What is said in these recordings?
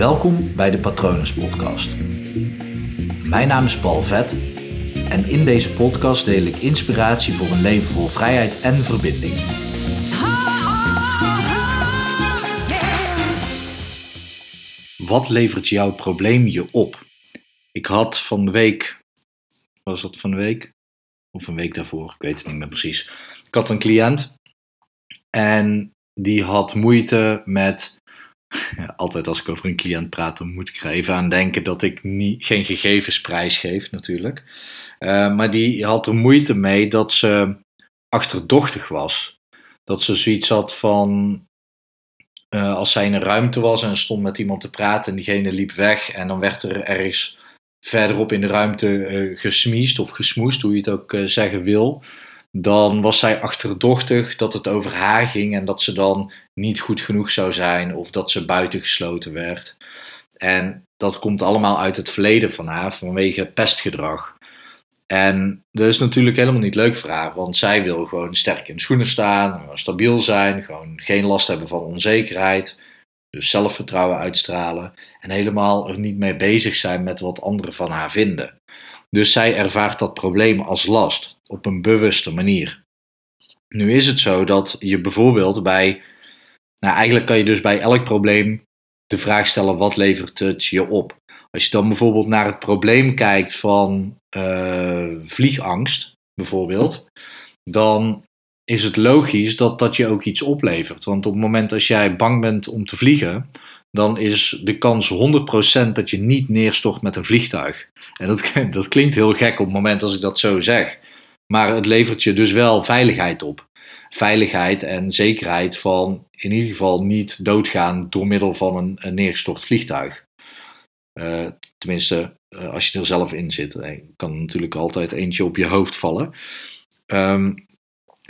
Welkom bij de Patronus Podcast. Mijn naam is Paul Vet en in deze podcast deel ik inspiratie voor een leven vol vrijheid en verbinding. Wat levert jouw probleem je op? Ik had van de week, was dat van de week? Of een week daarvoor, ik weet het niet meer precies. Ik had een cliënt en die had moeite met altijd als ik over een cliënt praat, dan moet ik er even aan denken dat ik niet, geen gegevens prijsgeef natuurlijk. Uh, maar die had er moeite mee dat ze achterdochtig was. Dat ze zoiets had van, uh, als zij in een ruimte was en stond met iemand te praten en diegene liep weg en dan werd er ergens verderop in de ruimte uh, gesmiest of gesmoest, hoe je het ook zeggen wil dan was zij achterdochtig dat het over haar ging en dat ze dan niet goed genoeg zou zijn of dat ze buitengesloten werd. En dat komt allemaal uit het verleden van haar vanwege pestgedrag. En dat is natuurlijk helemaal niet leuk voor haar, want zij wil gewoon sterk in schoenen staan, stabiel zijn, gewoon geen last hebben van onzekerheid, dus zelfvertrouwen uitstralen en helemaal er niet mee bezig zijn met wat anderen van haar vinden. Dus zij ervaart dat probleem als last op een bewuste manier. Nu is het zo dat je bijvoorbeeld bij, nou eigenlijk kan je dus bij elk probleem de vraag stellen: wat levert het je op? Als je dan bijvoorbeeld naar het probleem kijkt van uh, vliegangst, bijvoorbeeld, dan is het logisch dat dat je ook iets oplevert. Want op het moment dat jij bang bent om te vliegen, dan is de kans 100% dat je niet neerstort met een vliegtuig. En dat, dat klinkt heel gek op het moment als ik dat zo zeg. Maar het levert je dus wel veiligheid op. Veiligheid en zekerheid van in ieder geval niet doodgaan door middel van een, neergestort vliegtuig. Uh, tenminste, uh, als je er zelf in zit. Er kan natuurlijk altijd eentje op je hoofd vallen. Um,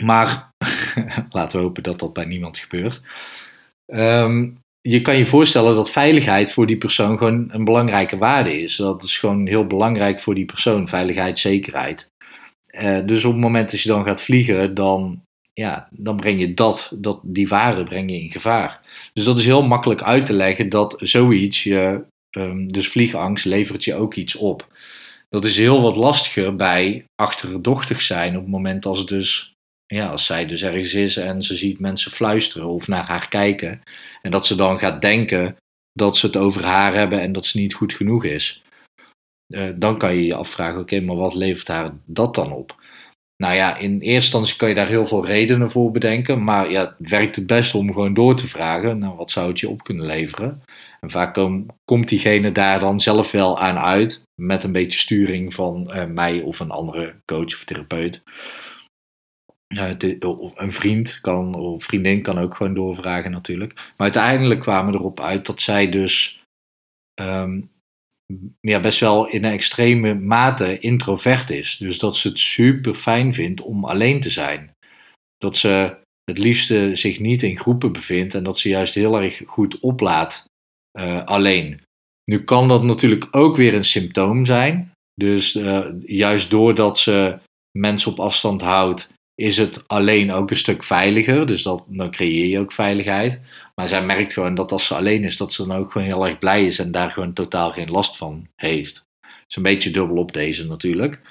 maar laten we hopen dat dat bij niemand gebeurt. Um, je kan je voorstellen dat veiligheid voor die persoon gewoon een belangrijke waarde is. Dat is gewoon heel belangrijk voor die persoon, veiligheid, zekerheid. Uh, dus op het moment dat je dan gaat vliegen, dan, ja, dan breng je dat, dat, die waarde breng je in gevaar. Dus dat is heel makkelijk uit te leggen dat zoiets, je, um, dus vliegangst, levert je ook iets op. Dat is heel wat lastiger bij achterdochtig zijn op het moment als dus ja, als zij dus ergens is en ze ziet mensen fluisteren of naar haar kijken. En dat ze dan gaat denken dat ze het over haar hebben en dat ze niet goed genoeg is. Uh, dan kan je je afvragen, oké, maar wat levert haar dat dan op? Nou ja, in eerste instantie kan je daar heel veel redenen voor bedenken. Maar ja, het werkt het best om gewoon door te vragen. Nou, wat zou het je op kunnen leveren? En vaak kom, komt diegene daar dan zelf wel aan uit. Met een beetje sturing van uh, mij of een andere coach of therapeut een vriend kan, of vriendin kan ook gewoon doorvragen natuurlijk. Maar uiteindelijk kwamen we erop uit dat zij dus um, ja, best wel in een extreme mate introvert is. Dus dat ze het super fijn vindt om alleen te zijn. Dat ze het liefste zich niet in groepen bevindt en dat ze juist heel erg goed oplaat uh, alleen. Nu kan dat natuurlijk ook weer een symptoom zijn. Dus uh, juist doordat ze mensen op afstand houdt, is het alleen ook een stuk veiliger. Dus dat, dan creëer je ook veiligheid. Maar zij merkt gewoon dat als ze alleen is, dat ze dan ook gewoon heel erg blij is en daar gewoon totaal geen last van heeft. is een beetje dubbel op deze natuurlijk.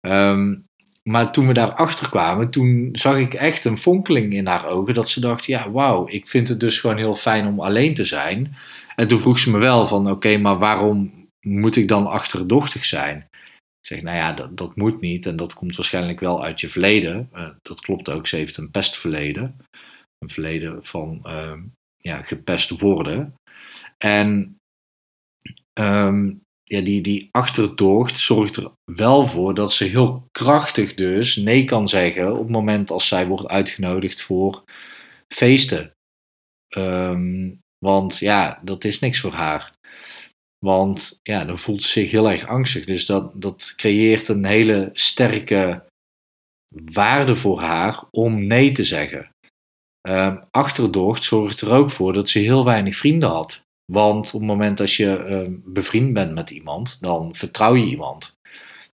Um, maar toen we daarachter kwamen, toen zag ik echt een fonkeling in haar ogen. Dat ze dacht, ja wauw, ik vind het dus gewoon heel fijn om alleen te zijn. En toen vroeg ze me wel van, oké, maar waarom moet ik dan achterdochtig zijn? zeg, nou ja, dat, dat moet niet en dat komt waarschijnlijk wel uit je verleden. Uh, dat klopt ook, ze heeft een pestverleden. Een verleden van uh, ja, gepest worden. En um, ja, die, die achterdocht zorgt er wel voor dat ze heel krachtig dus nee kan zeggen op het moment als zij wordt uitgenodigd voor feesten. Um, want ja, dat is niks voor haar. Want ja, dan voelt ze zich heel erg angstig. Dus dat, dat creëert een hele sterke waarde voor haar om nee te zeggen. Uh, achterdocht zorgt er ook voor dat ze heel weinig vrienden had. Want op het moment dat je uh, bevriend bent met iemand, dan vertrouw je iemand.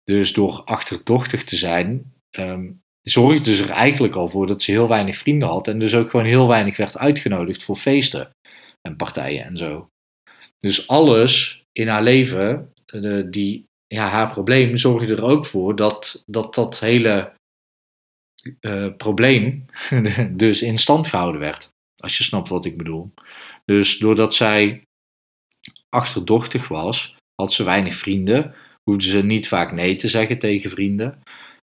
Dus door achterdochtig te zijn, um, zorgde ze er eigenlijk al voor dat ze heel weinig vrienden had. En dus ook gewoon heel weinig werd uitgenodigd voor feesten en partijen en zo. Dus alles in haar leven, die, ja, haar probleem, zorgde er ook voor dat dat, dat hele eh, probleem dus in stand gehouden werd. Als je snapt wat ik bedoel. Dus doordat zij achterdochtig was, had ze weinig vrienden. Hoefde ze niet vaak nee te zeggen tegen vrienden.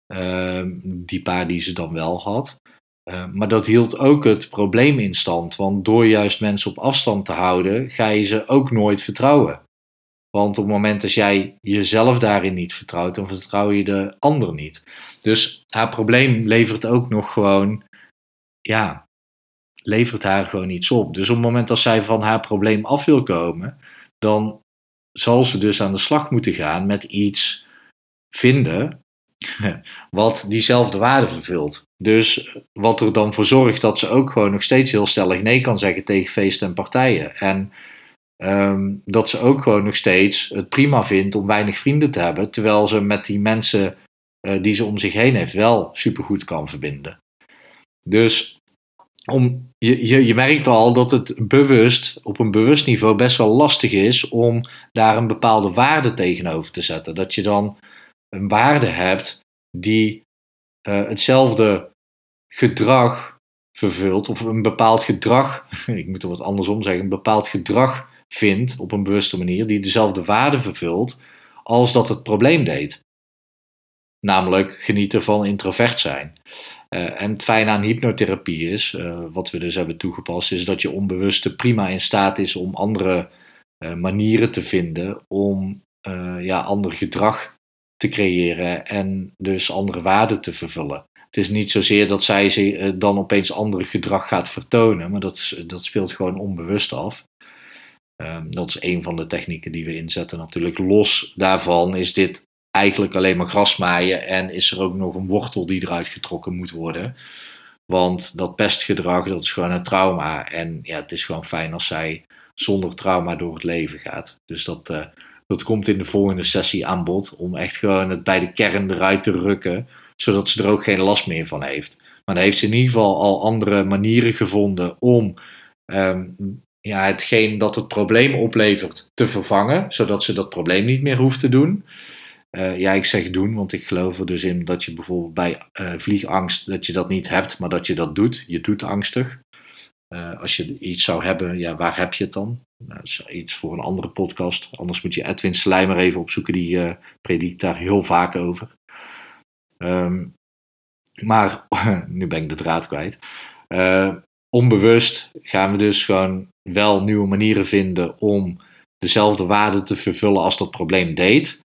Ehm, die paar die ze dan wel had. Ehm, maar dat hield ook het probleem in stand. Want door juist mensen op afstand te houden, ga je ze ook nooit vertrouwen. Want op het moment dat jij jezelf daarin niet vertrouwt, dan vertrouw je de ander niet. Dus haar probleem levert ook nog gewoon, ja, levert haar gewoon iets op. Dus op het moment dat zij van haar probleem af wil komen, dan zal ze dus aan de slag moeten gaan met iets vinden wat diezelfde waarde vervult. Dus wat er dan voor zorgt dat ze ook gewoon nog steeds heel stellig nee kan zeggen tegen feesten en partijen. En Ehm, dat ze ook gewoon nog steeds het prima vindt om weinig vrienden te hebben, terwijl ze met die mensen uh, die ze om zich heen heeft wel supergoed kan verbinden. Dus om, je, je, je merkt al dat het bewust, op een bewust niveau, best wel lastig is om daar een bepaalde waarde tegenover te zetten. Dat je dan een waarde hebt die uh, hetzelfde gedrag vervult, of een bepaald gedrag, ik moet er wat andersom zeggen, een bepaald gedrag vindt op een bewuste manier, die dezelfde waarde vervult als dat het probleem deed. Namelijk genieten van introvert zijn. Uh, en het fijne aan hypnotherapie is, uh, wat we dus hebben toegepast, is dat je onbewuste prima in staat is om andere uh, manieren te vinden om ja, ander gedrag te creëren en dus andere waarden te vervullen. Het is niet zozeer dat zij dan opeens andere gedrag gaat vertonen, maar dat, dat speelt gewoon onbewust af. Um, dat is een van de technieken die we inzetten. Natuurlijk, los daarvan is dit eigenlijk alleen maar grasmaaien en is er ook nog een wortel die eruit getrokken moet worden. Want dat pestgedrag, dat is gewoon een trauma. En ja, het is gewoon fijn als zij zonder trauma door het leven gaat. Dus dat, uh, dat komt in de volgende sessie aan bod. Om echt gewoon het bij de kern eruit te rukken. Zodat ze er ook geen last meer van heeft. Maar dan heeft ze in ieder geval al andere manieren gevonden om um, ja, hetgeen dat het probleem oplevert te vervangen, zodat ze dat probleem niet meer hoeft te doen. Uh, ja, ik zeg doen, want ik geloof er dus in dat je bijvoorbeeld bij uh, vliegangst dat je dat niet hebt, maar dat je dat doet. Je doet angstig. Uh, als je iets zou hebben, ja, waar heb je het dan? Nou, dat is iets voor een andere podcast. Anders moet je Edwin Slijmer even opzoeken, die predikt daar heel vaak over. Um, maar nu ben ik de draad kwijt onbewust gaan we dus gewoon wel nieuwe manieren vinden om dezelfde waarde te vervullen als dat probleem deed.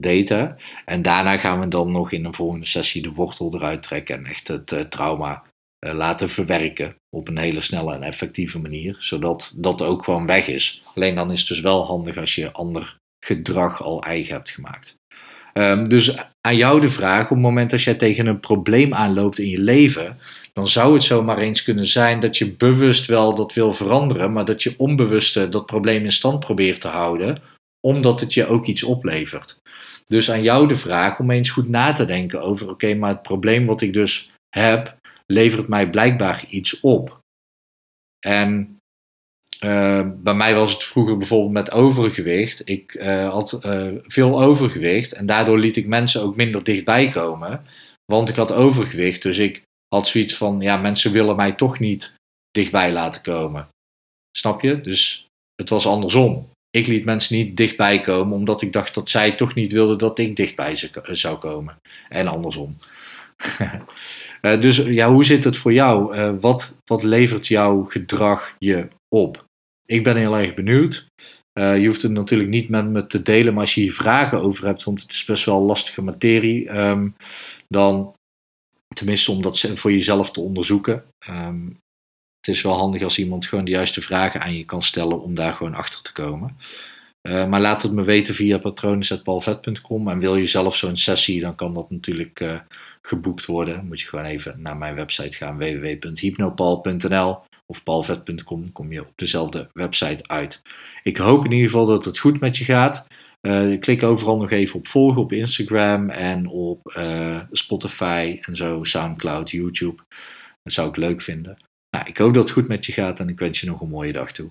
Data. En daarna gaan we dan nog in een volgende sessie de wortel eruit trekken en echt het uh, trauma uh, laten verwerken op een hele snelle en effectieve manier, zodat dat ook gewoon weg is. Alleen dan is het dus wel handig als je ander gedrag al eigen hebt gemaakt. Um, dus aan jou de vraag, op het moment dat jij tegen een probleem aanloopt in je leven, dan zou het zomaar eens kunnen zijn dat je bewust wel dat wil veranderen, maar dat je onbewuste dat probleem in stand probeert te houden, omdat het je ook iets oplevert. Dus aan jou de vraag om eens goed na te denken over: oké, maar het probleem wat ik dus heb, levert mij blijkbaar iets op. En uh, bij mij was het vroeger bijvoorbeeld met overgewicht. Ik uh, had uh, veel overgewicht en daardoor liet ik mensen ook minder dichtbij komen. Want ik had overgewicht, dus ik had zoiets van, ja, mensen willen mij toch niet dichtbij laten komen. Snap je? Dus het was andersom. Ik liet mensen niet dichtbij komen, omdat ik dacht dat zij toch niet wilden dat ik dichtbij ze zou komen. En andersom. uh, dus ja, hoe zit het voor jou? Uh, wat, wat levert jouw gedrag je op? Ik ben heel erg benieuwd. Uh, je hoeft het natuurlijk niet met me te delen, maar als je hier vragen over hebt, want het is best wel lastige materie, um, dan Tenminste, om dat voor jezelf te onderzoeken. Um, het is wel handig als iemand gewoon de juiste vragen aan je kan stellen om daar gewoon achter te komen. Uh, maar laat het me weten via patronen.palvet.com. En wil je zelf zo'n sessie, dan kan dat natuurlijk uh, geboekt worden. Moet je gewoon even naar mijn website gaan, www.hypnopal.nl of palvet.com. Kom je op dezelfde website uit. Ik hoop in ieder geval dat het goed met je gaat. Uh, klik overal nog even op volgen op Instagram en op uh, Spotify en zo, Soundcloud, YouTube. Dat zou ik leuk vinden. Nou, ik hoop dat het goed met je gaat en ik wens je nog een mooie dag toe.